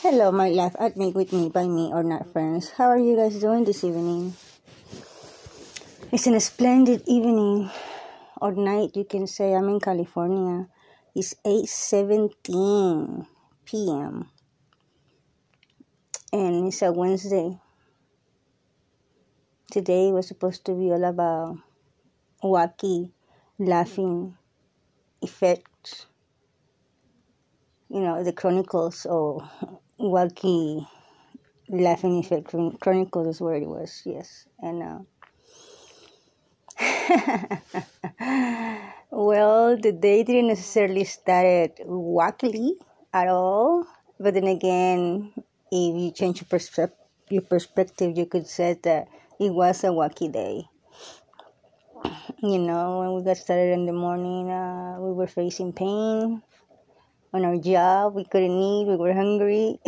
Hello, my life at me, with me, by me, or not friends. How are you guys doing this evening? It's a splendid evening or night, you can say. I'm in California. It's 8:17 p.m. and it's a Wednesday. Today was supposed to be all about wacky, laughing effects. You know, the chronicles or wacky laughing effect chronicles is where it was. Yes, and. Uh, well, the day didn't necessarily start wackily at all, but then again, if you change your, perspe- your perspective, you could say that it was a wacky day. You know, when we got started in the morning, uh, we were facing pain on our job. We couldn't eat. We were hungry.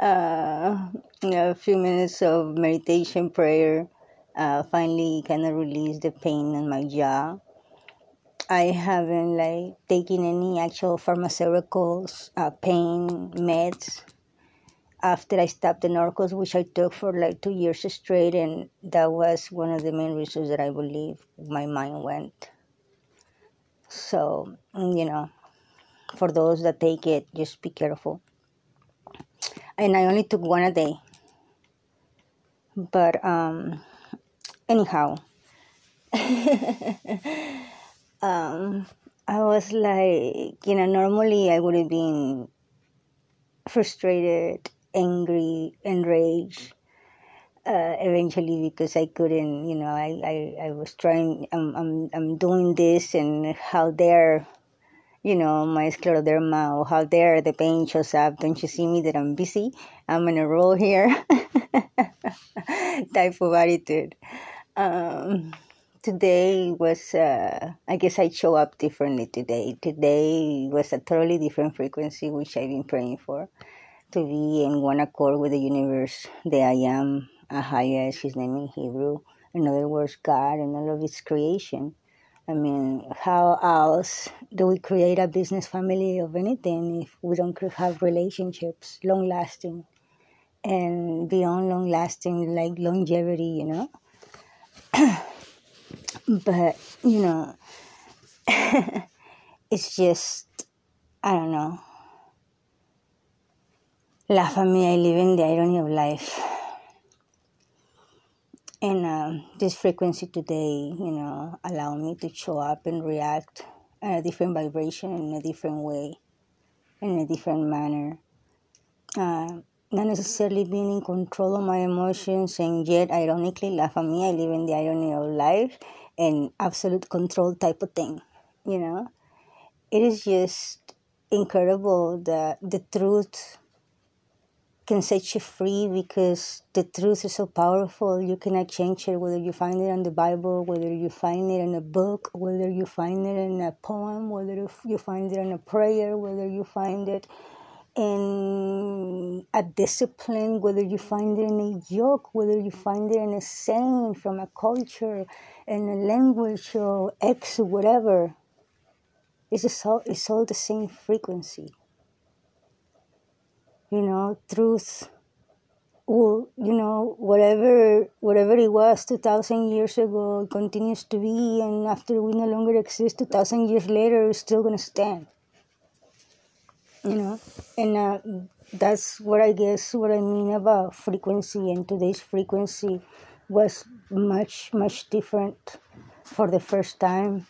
uh, a few minutes of meditation prayer uh, finally kind of released the pain in my jaw. I haven't like taken any actual pharmaceuticals, uh, pain meds after I stopped the Norcos, which I took for like two years straight, and that was one of the main reasons that I believe my mind went. So you know, for those that take it, just be careful. And I only took one a day, but um anyhow um i was like you know normally i would have been frustrated angry enraged uh, eventually because I couldn't, you know, I, I, I was trying, I'm, I'm, I'm doing this and how dare, you know, my scleroderma or how dare the pain shows up. Don't you see me that I'm busy? I'm in a roll here. type of attitude um, today was uh, i guess i show up differently today today was a totally different frequency which i've been praying for to be in one accord with the universe the i am ahaya is his name in hebrew in other words god and all of his creation i mean how else do we create a business family of anything if we don't have relationships long lasting and beyond long lasting like longevity you know? But you know it's just i don't know. La familia i live in the irony of life and um, this frequency today you know allow me to show up and react in a different vibration in a different way in a different manner uh, not necessarily being in control of my emotions, and yet, ironically, La Familia, I live in the irony of life and absolute control type of thing, you know? It is just incredible that the truth can set you free because the truth is so powerful. You cannot change it, whether you find it in the Bible, whether you find it in a book, whether you find it in a poem, whether you find it in a prayer, whether you find it in a discipline, whether you find it in a joke, whether you find it in a saying from a culture, in a language or X, whatever. It's all, it's all the same frequency. You know, truth. Well, you know, whatever whatever it was two thousand years ago continues to be, and after we no longer exist, two thousand years later, it's still gonna stand you know and uh, that's what i guess what i mean about frequency and today's frequency was much much different for the first time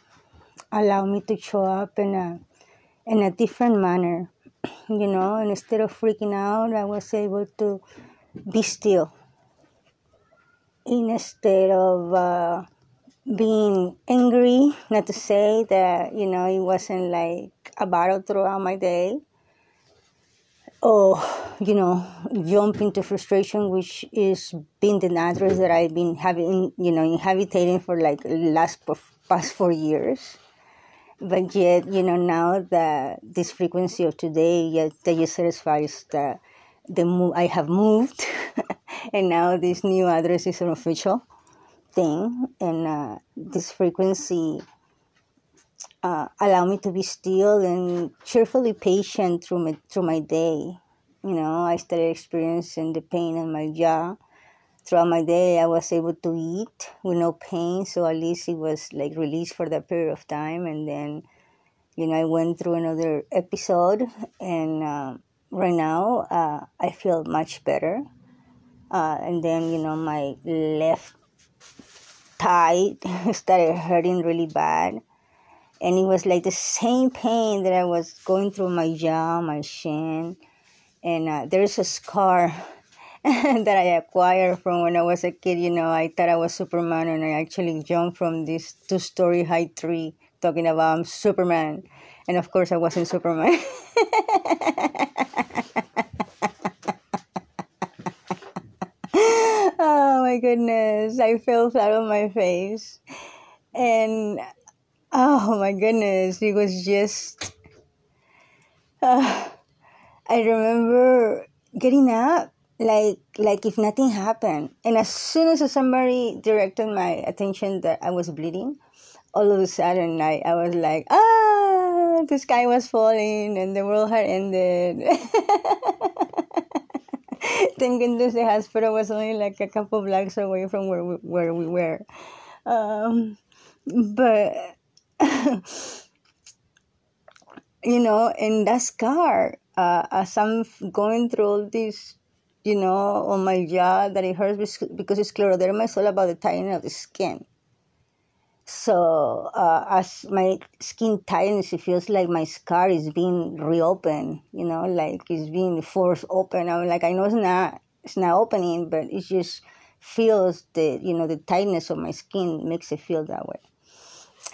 allow me to show up in a in a different manner you know and instead of freaking out i was able to be still instead of uh, being angry not to say that you know it wasn't like a battle throughout my day or you know jump into frustration which is been the address that i've been having you know inhabiting for like last past four years but yet you know now that this frequency of today yet that you satisfies the the move i have moved and now this new address is an official thing and uh, this frequency uh, allow me to be still and cheerfully patient through my through my day. You know, I started experiencing the pain in my jaw. Throughout my day, I was able to eat with no pain, so at least it was like released for that period of time. And then, you know, I went through another episode, and uh, right now uh, I feel much better. Uh, and then, you know, my left thigh started hurting really bad and it was like the same pain that I was going through my jaw, my shin, and uh, there's a scar that I acquired from when I was a kid. You know, I thought I was Superman, and I actually jumped from this two-story high tree talking about I'm Superman, and of course I wasn't Superman. oh my goodness, I fell flat on my face, and Oh my goodness, it was just. Uh, I remember getting up like like if nothing happened, and as soon as somebody directed my attention that I was bleeding, all of a sudden I I was like ah the sky was falling and the world had ended. Thank goodness the hospital was only like a couple blocks away from where we, where we were. Um, but you know, in that scar, uh, as I'm going through all this, you know, on my jaw that it hurts because it's scleroderma, it's all about the tightening of the skin. So uh, as my skin tightens, it feels like my scar is being reopened, you know, like it's being forced open. I'm like, I know it's not, it's not opening, but it just feels the, you know, the tightness of my skin makes it feel that way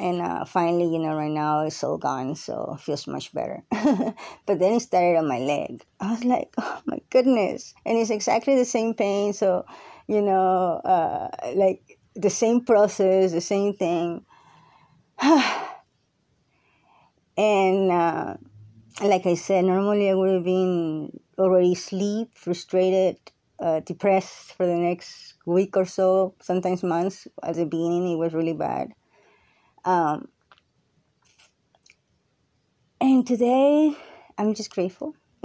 and uh, finally, you know, right now it's all gone, so it feels much better. but then it started on my leg. I was like, oh my goodness, and it's exactly the same pain. So, you know, uh, like the same process, the same thing. and uh, like I said, normally I would have been already asleep, frustrated, uh, depressed for the next week or so, sometimes months. At the beginning, it was really bad um, and today, I'm just grateful.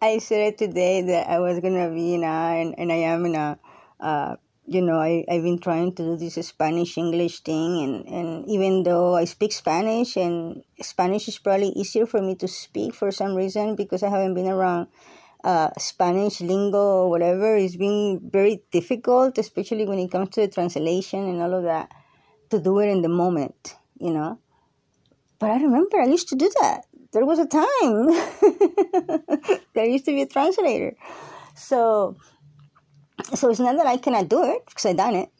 I said today that I was gonna be in a, and, and I am in a, uh, you know, I, I've been trying to do this Spanish English thing, and, and even though I speak Spanish, and Spanish is probably easier for me to speak for some reason because I haven't been around uh, Spanish lingo or whatever is being very difficult, especially when it comes to the translation and all of that, to do it in the moment, you know. But I remember I used to do that. There was a time there used to be a translator. So, so it's not that I cannot do it because I done it.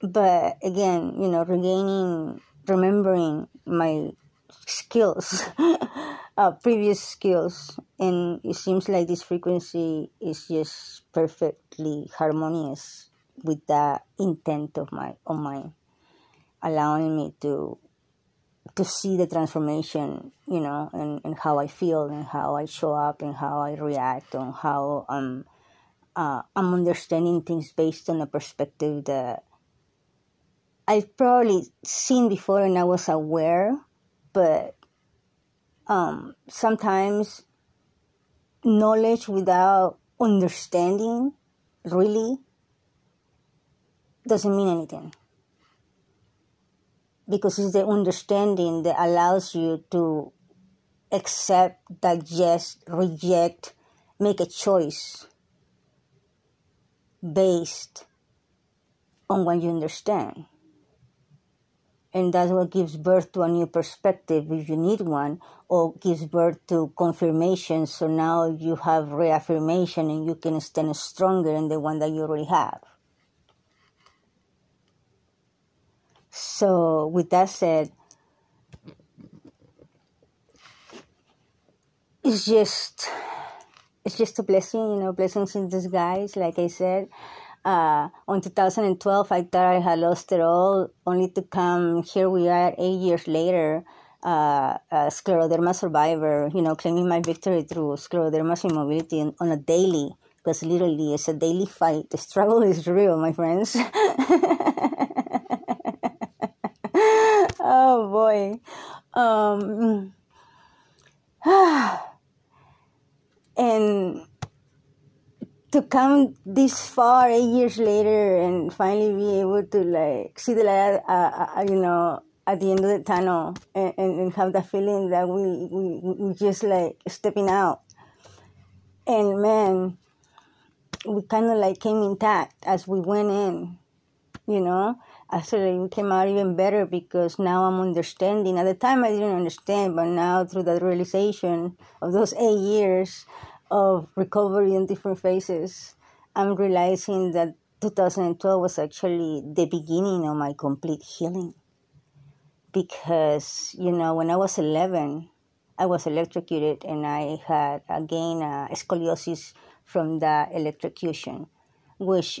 But again, you know, regaining, remembering my skills, uh, previous skills, and it seems like this frequency is just perfectly harmonious with the intent of my of mine, allowing me to to see the transformation, you know, and, and how I feel and how I show up and how I react and how um uh, I'm understanding things based on a perspective that I've probably seen before and I was aware but um, sometimes knowledge without understanding really doesn't mean anything. Because it's the understanding that allows you to accept, digest, reject, make a choice based on what you understand and that's what gives birth to a new perspective if you need one or gives birth to confirmation. So now you have reaffirmation and you can stand stronger in the one that you already have. So with that said it's just it's just a blessing you know blessings in disguise like i said uh, on 2012, I thought I had lost it all, only to come here we are eight years later, uh, a scleroderma survivor, you know, claiming my victory through scleroderma immobility on a daily, because literally it's a daily fight. The struggle is real, my friends. oh boy. Um, and to come this far eight years later and finally be able to like see the light, uh, uh, you know, at the end of the tunnel and, and, and have that feeling that we, we, we just like stepping out. And man, we kind of like came intact as we went in, you know. Actually, we came out even better because now I'm understanding. At the time, I didn't understand, but now through that realization of those eight years of recovery in different phases, I'm realizing that 2012 was actually the beginning of my complete healing because you know when I was 11, I was electrocuted and I had again uh, scoliosis from the electrocution, which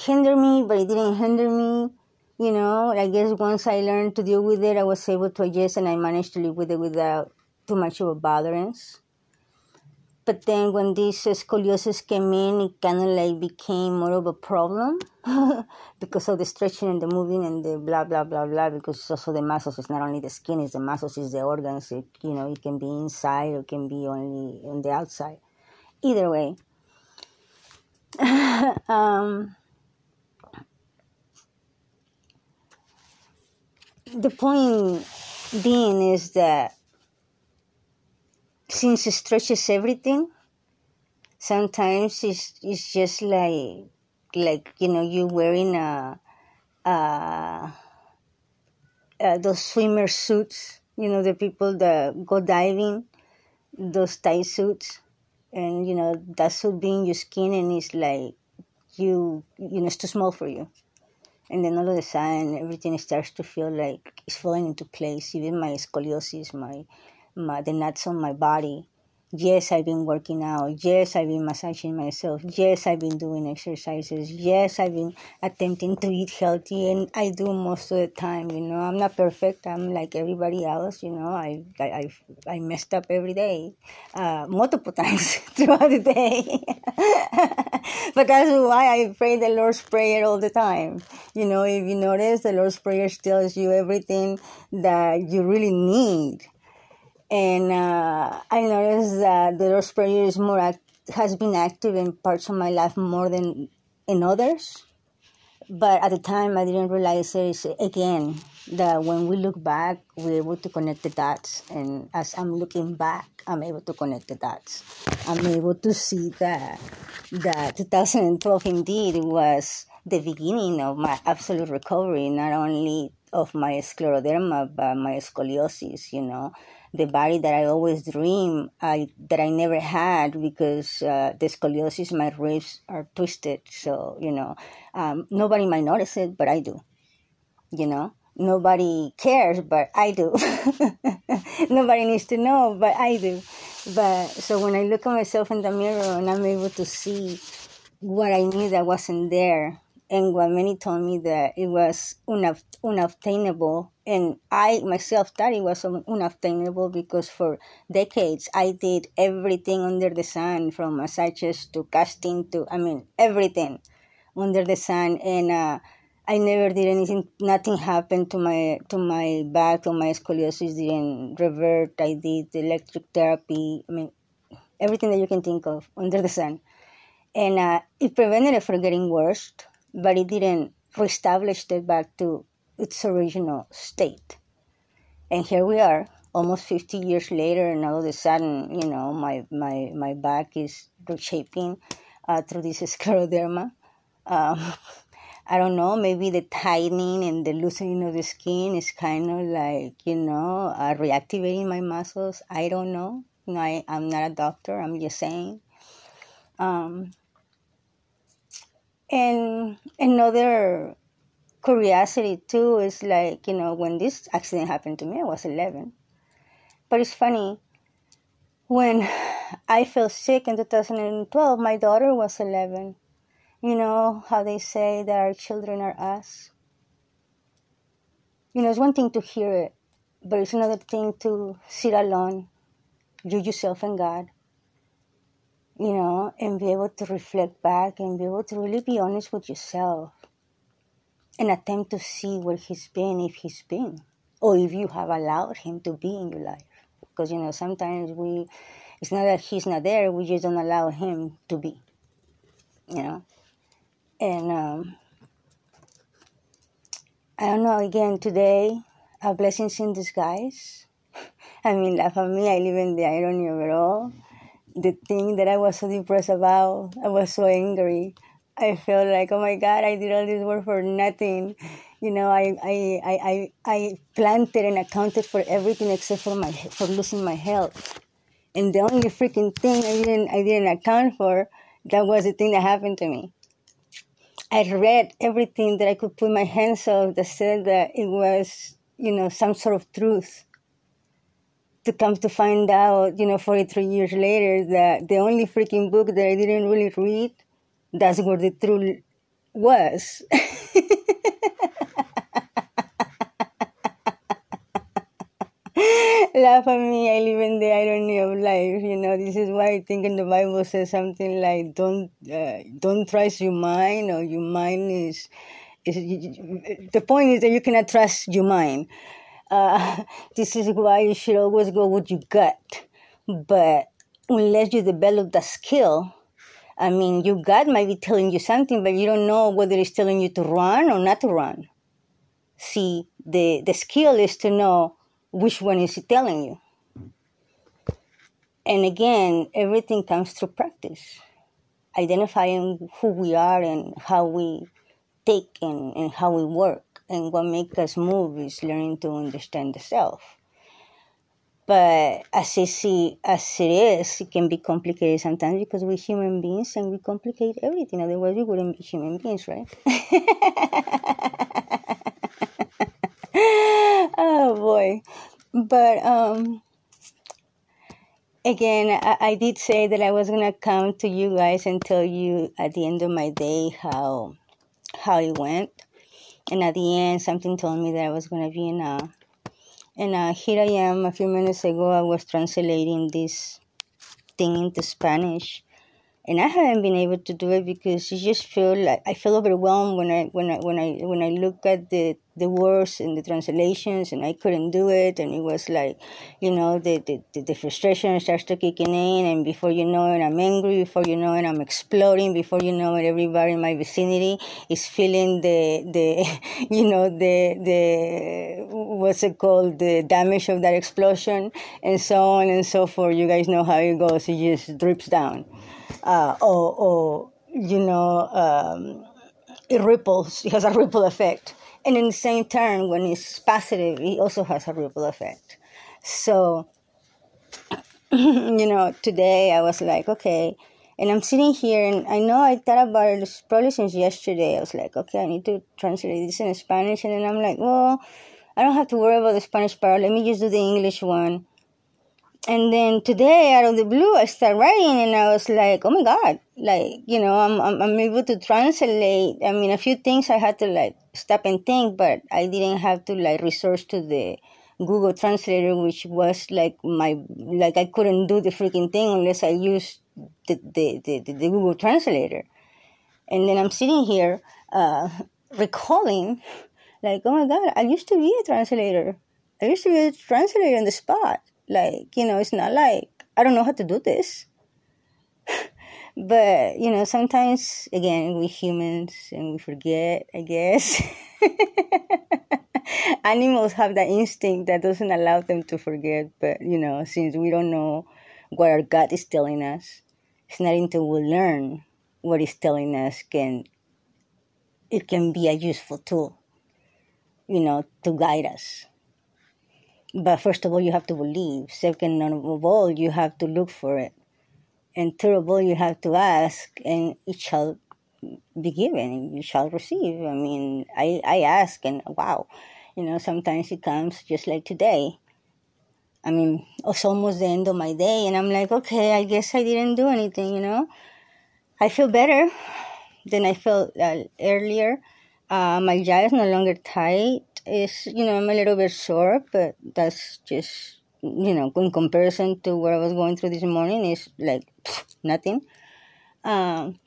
hindered me, but it didn't hinder me. You know, I guess once I learned to deal with it, I was able to adjust and I managed to live with it without too much of a botherance. But then when this scoliosis came in, it kind of like became more of a problem because of the stretching and the moving and the blah blah blah blah. Because it's also the muscles, it's not only the skin, it's the muscles, it's the organs. It, you know, it can be inside, or it can be only on the outside. Either way. um, the point being is that since it stretches everything, sometimes it's it's just like like you know you wearing a, a, those swimmer suits. You know the people that go diving, those tight suits, and you know that suit being your skin and it's like you you know it's too small for you and then all of a sudden everything starts to feel like it's falling into place even my scoliosis my my, the nuts on my body. Yes, I've been working out. Yes, I've been massaging myself. Yes, I've been doing exercises. Yes, I've been attempting to eat healthy, and I do most of the time. You know, I'm not perfect. I'm like everybody else. You know, I I I, I messed up every day, uh, multiple times throughout the day. but that's why I pray the Lord's prayer all the time. You know, if you notice, the Lord's prayer tells you everything that you really need and uh, I noticed that the Lord's Prayer is more act- has been active in parts of my life more than in others. But at the time, I didn't realize it again that when we look back, we're able to connect the dots. And as I'm looking back, I'm able to connect the dots. I'm able to see that that 2012 indeed was the beginning of my absolute recovery, not only of my scleroderma, but my scoliosis, you know the body that I always dream I that I never had because uh, the scoliosis, my ribs are twisted. So you know, um, nobody might notice it, but I do. You know, nobody cares, but I do. nobody needs to know, but I do. But so when I look at myself in the mirror and I'm able to see what I knew that wasn't there, and many told me that it was unobtainable and i myself thought it was unobtainable because for decades i did everything under the sun from massages to casting to i mean everything under the sun and uh, i never did anything nothing happened to my to my back to my scoliosis didn't revert i did electric therapy i mean everything that you can think of under the sun. And uh, it prevented it from getting worse but it didn't reestablish it back to its original state. And here we are, almost 50 years later, and all of a sudden, you know, my, my, my back is reshaping uh, through this scleroderma. Um, I don't know, maybe the tightening and the loosening of the skin is kind of like, you know, uh, reactivating my muscles. I don't know. You know, I, I'm not a doctor, I'm just saying. Um, and another curiosity too is like, you know, when this accident happened to me, I was 11. But it's funny, when I fell sick in 2012, my daughter was 11. You know how they say that our children are us? You know, it's one thing to hear it, but it's another thing to sit alone, you yourself and God, you know, and be able to reflect back and be able to really be honest with yourself and attempt to see where he's been, if he's been, or if you have allowed him to be in your life. Because, you know, sometimes we, it's not that he's not there, we just don't allow him to be, you know. And um, I don't know, again, today, a blessings in disguise. I mean, for me, I live in the irony of it all. The thing that I was so depressed about, I was so angry. I felt like, oh my God, I did all this work for nothing. You know, I, I, I, I, planted and accounted for everything except for my for losing my health. And the only freaking thing I didn't I didn't account for, that was the thing that happened to me. I read everything that I could put my hands on that said that it was, you know, some sort of truth. To come to find out, you know, 43 years later, that the only freaking book that I didn't really read that's where the truth was. Laugh at me, I live in the irony of life. You know, this is why I think in the Bible says something like, "Don't, uh, don't trust your mind, or your mind is." is the point is that you cannot trust your mind. Uh, this is why you should always go with your gut. But unless you develop the skill, I mean, your gut might be telling you something, but you don't know whether it's telling you to run or not to run. See, the, the skill is to know which one is it telling you. And again, everything comes through practice. Identifying who we are and how we think and, and how we work. And what makes us move is learning to understand the self. But as see, as it is, it can be complicated sometimes because we're human beings and we complicate everything. Otherwise, we wouldn't be human beings, right? oh boy. But um, again, I, I did say that I was gonna come to you guys and tell you at the end of my day how how it went. And at the end, something told me that I was gonna be in a and uh, here I am. A few minutes ago, I was translating this thing into Spanish, and I haven't been able to do it because I just feel like I feel overwhelmed when I when I when I when I look at the the words and the translations and I couldn't do it. And it was like you know the, the, the frustration starts to kicking in and before you know it I'm angry. Before you know it I'm exploding. Before you know it everybody in my vicinity is feeling the the you know the the what's it called? The damage of that explosion and so on and so forth. You guys know how it goes. It just drips down uh, or, or you know um, it ripples it has a ripple effect and in the same turn, when it's positive, it also has a ripple effect. So, you know, today I was like, okay, and I'm sitting here and I know I thought about it probably since yesterday. I was like, okay, I need to translate this in Spanish. And then I'm like, well, I don't have to worry about the Spanish part. Let me just do the English one and then today out of the blue i started writing and i was like oh my god. Like you know i'm i'm, I'm able to translate i mean a few things i had to like stop and think but i didn't have to like resource to the google translator which was like my like i couldn't do the freaking thing unless i used the the, the, the, the google translator. And then i'm sitting here uh, recalling like oh my god i used to be a translator. I used to be a translator on the spot like, you know, it's not like I don't know how to do this. but, you know, sometimes, again, we humans and we forget, I guess. Animals have that instinct that doesn't allow them to forget. But, you know, since we don't know what our gut is telling us, it's not until we learn what it's telling us can it can be a useful tool, you know, to guide us. But first of all, you have to believe. Second of all, you have to look for it. And third of all, you have to ask, and it shall be given. And you shall receive. I mean, I, I ask, and wow, you know, sometimes it comes just like today. I mean, it's almost the end of my day, and I'm like, okay, I guess I didn't do anything, you know. I feel better than I felt uh, earlier. Uh, my jaw is no longer tight It's, you know, I'm a little bit sore, but that's just, you know, in comparison to what I was going through this morning, is like nothing. Um,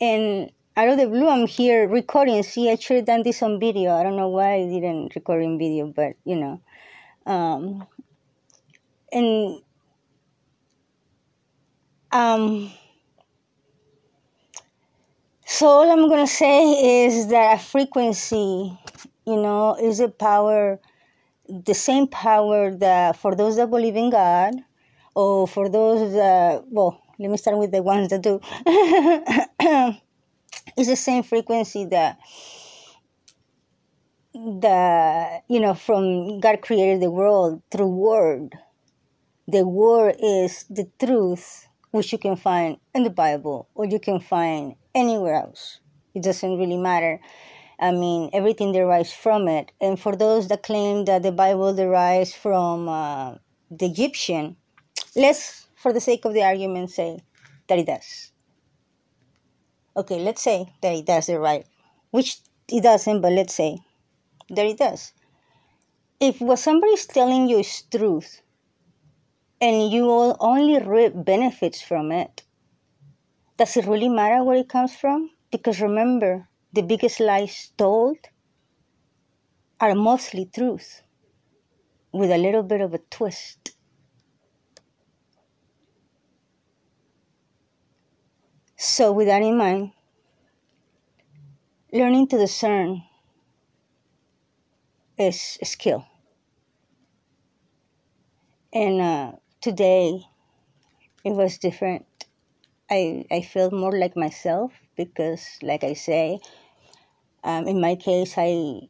and out of the blue, I'm here recording. See, I should have done this on video. I don't know why I didn't record in video, but you know, um, and um, so all I'm gonna say is that a frequency, you know, is a power, the same power that for those that believe in God, or for those that, well, let me start with the ones that do. it's the same frequency that the you know from God created the world through word. The word is the truth which you can find in the Bible or you can find anywhere else. It doesn't really matter. I mean, everything derives from it. And for those that claim that the Bible derives from uh, the Egyptian, let's, for the sake of the argument, say that it does. Okay, let's say that it does derive, which it doesn't, but let's say that it does. If what somebody is telling you is truth, and you will only reap benefits from it, does it really matter where it comes from? Because remember, the biggest lies told are mostly truth with a little bit of a twist. So, with that in mind, learning to discern is a skill. And uh, today it was different. I, I feel more like myself because, like I say, um, in my case, I,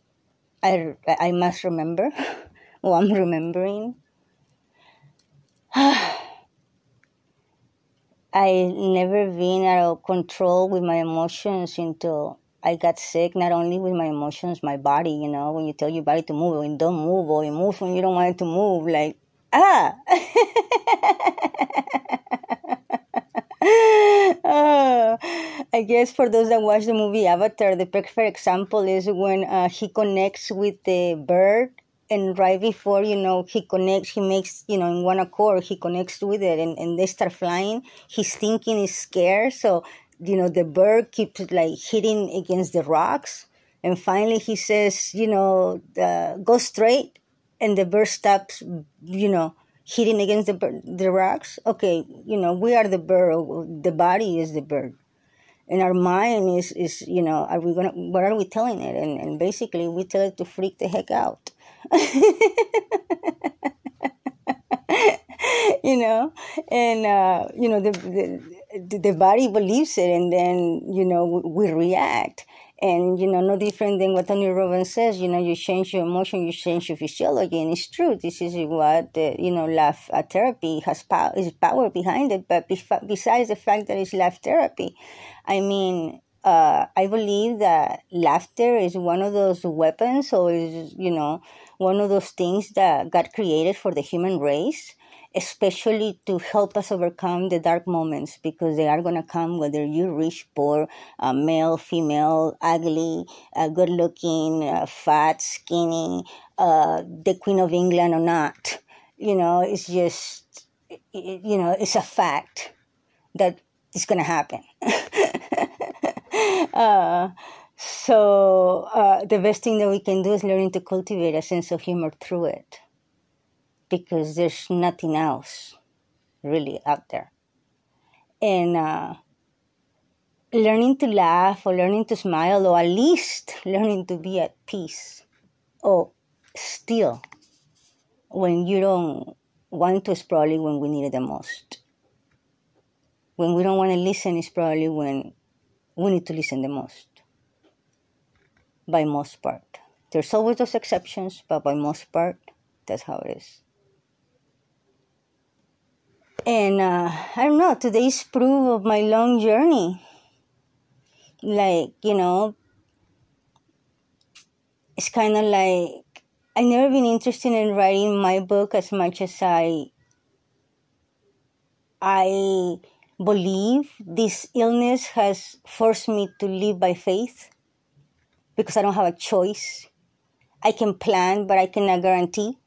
I, I must remember what I'm remembering. I never been out of control with my emotions until I got sick. Not only with my emotions, my body. You know, when you tell your body to move and don't move, or you move when you don't want it to move, like ah. uh, I guess for those that watch the movie Avatar, the perfect example is when uh, he connects with the bird, and right before you know he connects, he makes you know in one accord, he connects with it, and, and they start flying. He's thinking he's scared, so you know the bird keeps like hitting against the rocks, and finally he says, you know, uh, go straight, and the bird stops, you know hitting against the, the rocks okay you know we are the bird the body is the bird. And our mind is is you know are we gonna what are we telling it? And, and basically we tell it to freak the heck out. You know? And uh, you know the, the the body believes it and then you know we react and you know no different than what Tony Robbins says. You know, you change your emotion, you change your physiology, and it's true. This is what uh, you know. Laugh therapy has power is power behind it. But besides the fact that it's laugh therapy, I mean, uh, I believe that laughter is one of those weapons, or is you know one of those things that got created for the human race especially to help us overcome the dark moments because they are going to come whether you're rich, poor, uh, male, female, ugly, uh, good looking, uh, fat, skinny, uh, the Queen of England or not. You know, it's just, you know, it's a fact that it's going to happen. Uh, so uh, the best thing that we can do is learning to cultivate a sense of humor through it because there's nothing else really out there. And uh, learning to laugh or learning to smile or at least learning to be at peace or still when you don't want to is probably when we need it the most. When we don't want to listen is probably when we need to listen the most. By most part. There's always those exceptions, but by most part, that's how it is. And uh, I don't know, today's proof of my long journey. Like, you know, it's kind of like I've never been interested in writing my book as much as I I believe this illness has forced me to live by faith because I don't have a choice. I can plan, but I cannot guarantee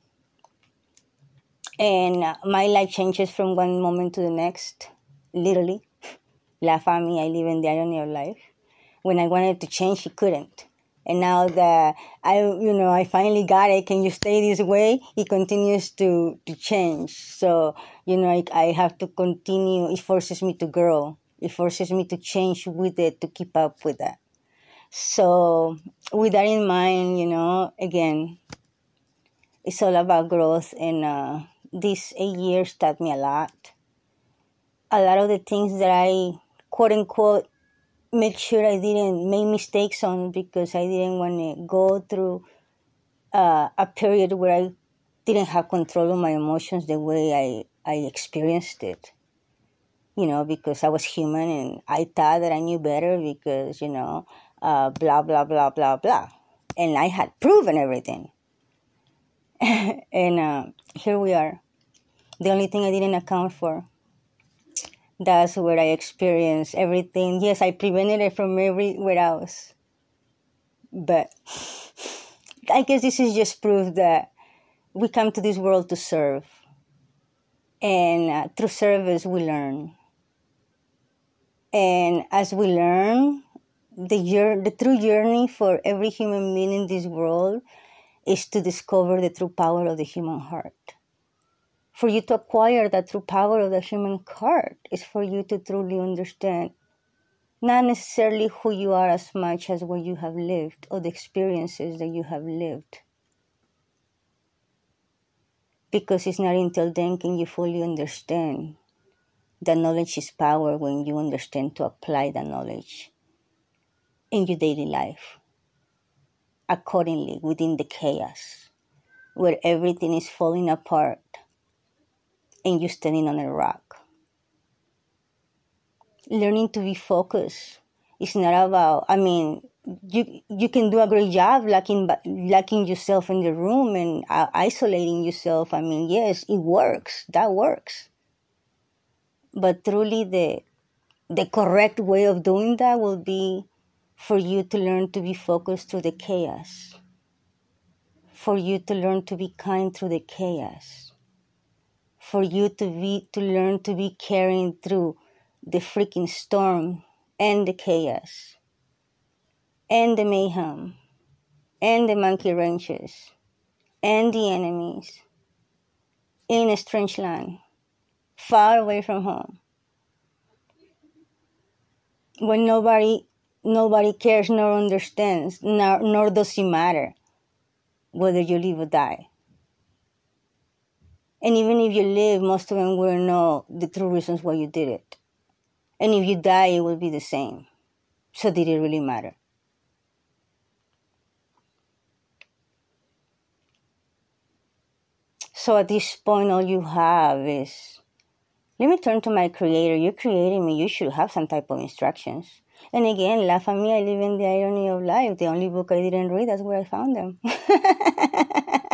and my life changes from one moment to the next literally laugh at me i live in the irony of life when I wanted to change, he couldn't. And now that I, you know, I finally got it, can you stay this way? It continues to, to change. So, you know, I, I have to continue. It forces me to grow. It forces me to change with it to keep up with that. So, with that in mind, you know, again, it's all about growth. And uh, these eight years taught me a lot. A lot of the things that I, quote unquote, make sure I didn't make mistakes on because I didn't want to go through uh, a period where I didn't have control of my emotions the way I, I experienced it. You know, because I was human and I thought that I knew better because, you know, uh, blah, blah, blah, blah, blah. And I had proven everything. and uh, here we are. The only thing I didn't account for that's where I experienced everything. Yes, I prevented it from everywhere else. But I guess this is just proof that we come to this world to serve. And uh, through service, we learn. And as we learn, the, year, the true journey for every human being in this world is to discover the true power of the human heart for you to acquire that true power of the human heart is for you to truly understand not necessarily who you are as much as what you have lived or the experiences that you have lived. Because it's not until then can you fully understand that knowledge is power when you understand to apply that knowledge in your daily life accordingly within the chaos where everything is falling apart and you're standing on a rock. Learning to be focused is not about, I mean, you you can do a great job locking locking yourself in the room and uh, isolating yourself. I mean, yes, it works. That works. But truly, the the correct way of doing that will be for you to learn to be focused through the chaos. For you to learn to be kind through the chaos for you to be to learn to be carrying through the freaking storm and the chaos and the mayhem and the monkey wrenches and the enemies in a strange land far away from home when nobody nobody cares nor understands nor, nor does it matter whether you live or die and even if you live, most of them will know the true reasons why you did it. And if you die, it will be the same. So did it really matter? So at this point, all you have is let me turn to my creator. You created me. You should have some type of instructions. And again, La Familia, I live in the irony of life. The only book I didn't read, that's where I found them.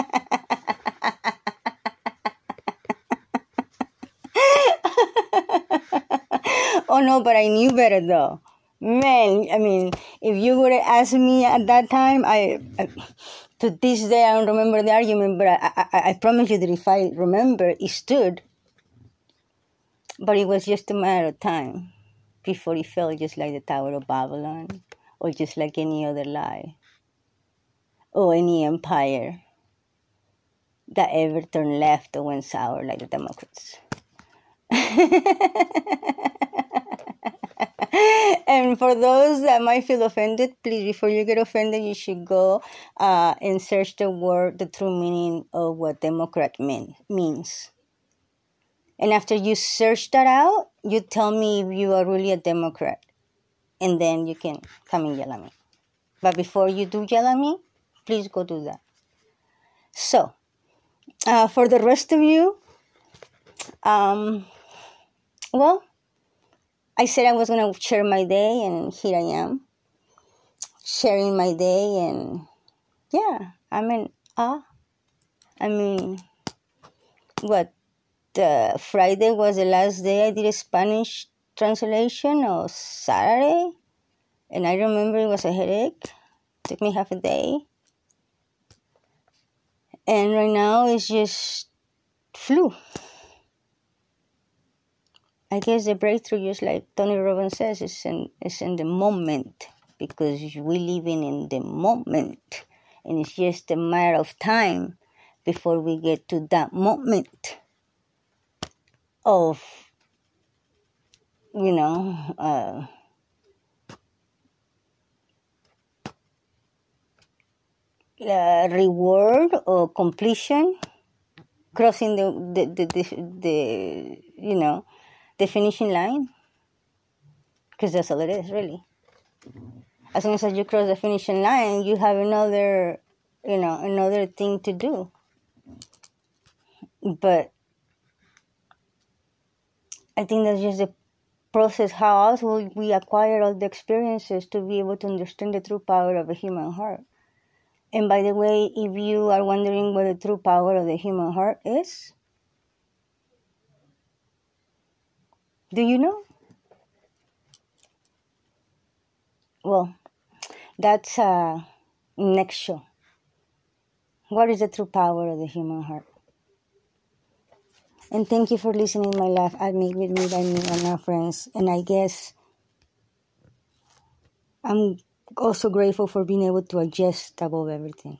oh no, but I knew better though. Man, I mean, if you would have asked me at that time, I, I to this day I don't remember the argument, but I, I, I promise you that if I remember, it stood. But it was just a matter of time before it fell just like the Tower of Babylon or just like any other lie or any empire that ever turned left or went sour like the Democrats. and for those that might feel offended, please, before you get offended, you should go uh, and search the word, the true meaning of what Democrat mean, means. And after you search that out, you tell me if you are really a Democrat. And then you can come and yell at me. But before you do yell at me, please go do that. So, uh, for the rest of you, um, well, I said I was going to share my day, and here I am sharing my day. And yeah, I'm in awe. I mean, what? Uh, Friday was the last day I did a Spanish translation, or Saturday, and I remember it was a headache. It took me half a day. And right now it's just flu. I guess the breakthrough, just like Tony Robbins says, is in is in the moment. because we living in the moment and it's just a matter of time before we get to that moment of you know uh, uh, reward or completion crossing the the, the, the, the you know the finishing line? Because that's all it is really. As soon as you cross the finishing line you have another you know another thing to do. But i think that's just the process how else will we acquire all the experiences to be able to understand the true power of a human heart? And by the way, if you are wondering what the true power of the human heart is, do you know? Well, that's uh, next show. What is the true power of the human heart? And thank you for listening, my life. I made with me by me and our friends. And I guess I'm also grateful for being able to adjust above everything.